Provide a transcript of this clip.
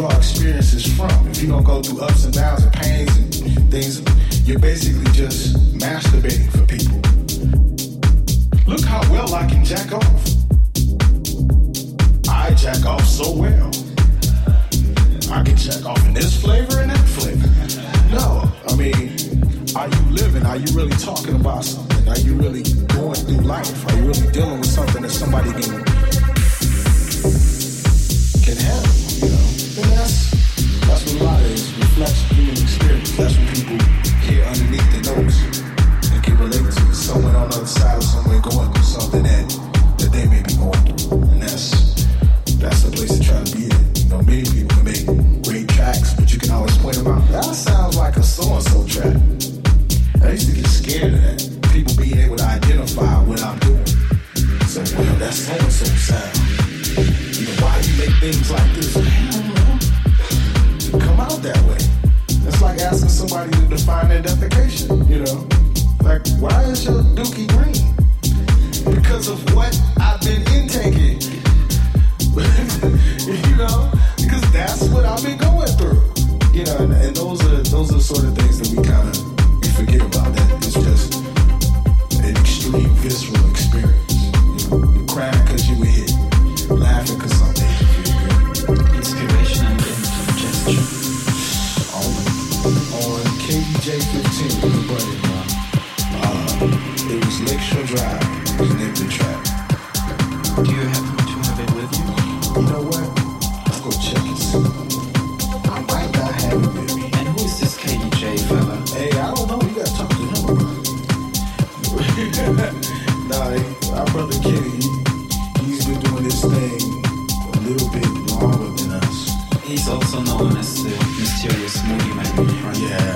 draw experiences from. If you don't go through ups and downs and pains and things, you're basically just masturbating for people. Look how well I can jack off. I jack off so well. I can jack off in this flavor and that flavor. No, I mean, are you living? Are you really talking about something? Are you really going through life? Are you really dealing with something that somebody can can have? a lot reflects human experience. That's what people hear underneath and can relate to. Somewhere on the other side of somewhere going through something just find identification, you know? Like, why is your dookie green? Because of what I've been intaking. you know? Because that's what I've been going through. You know, and, those are those are the sort of things that we kind of we forget about. the mysterious monument. Yeah.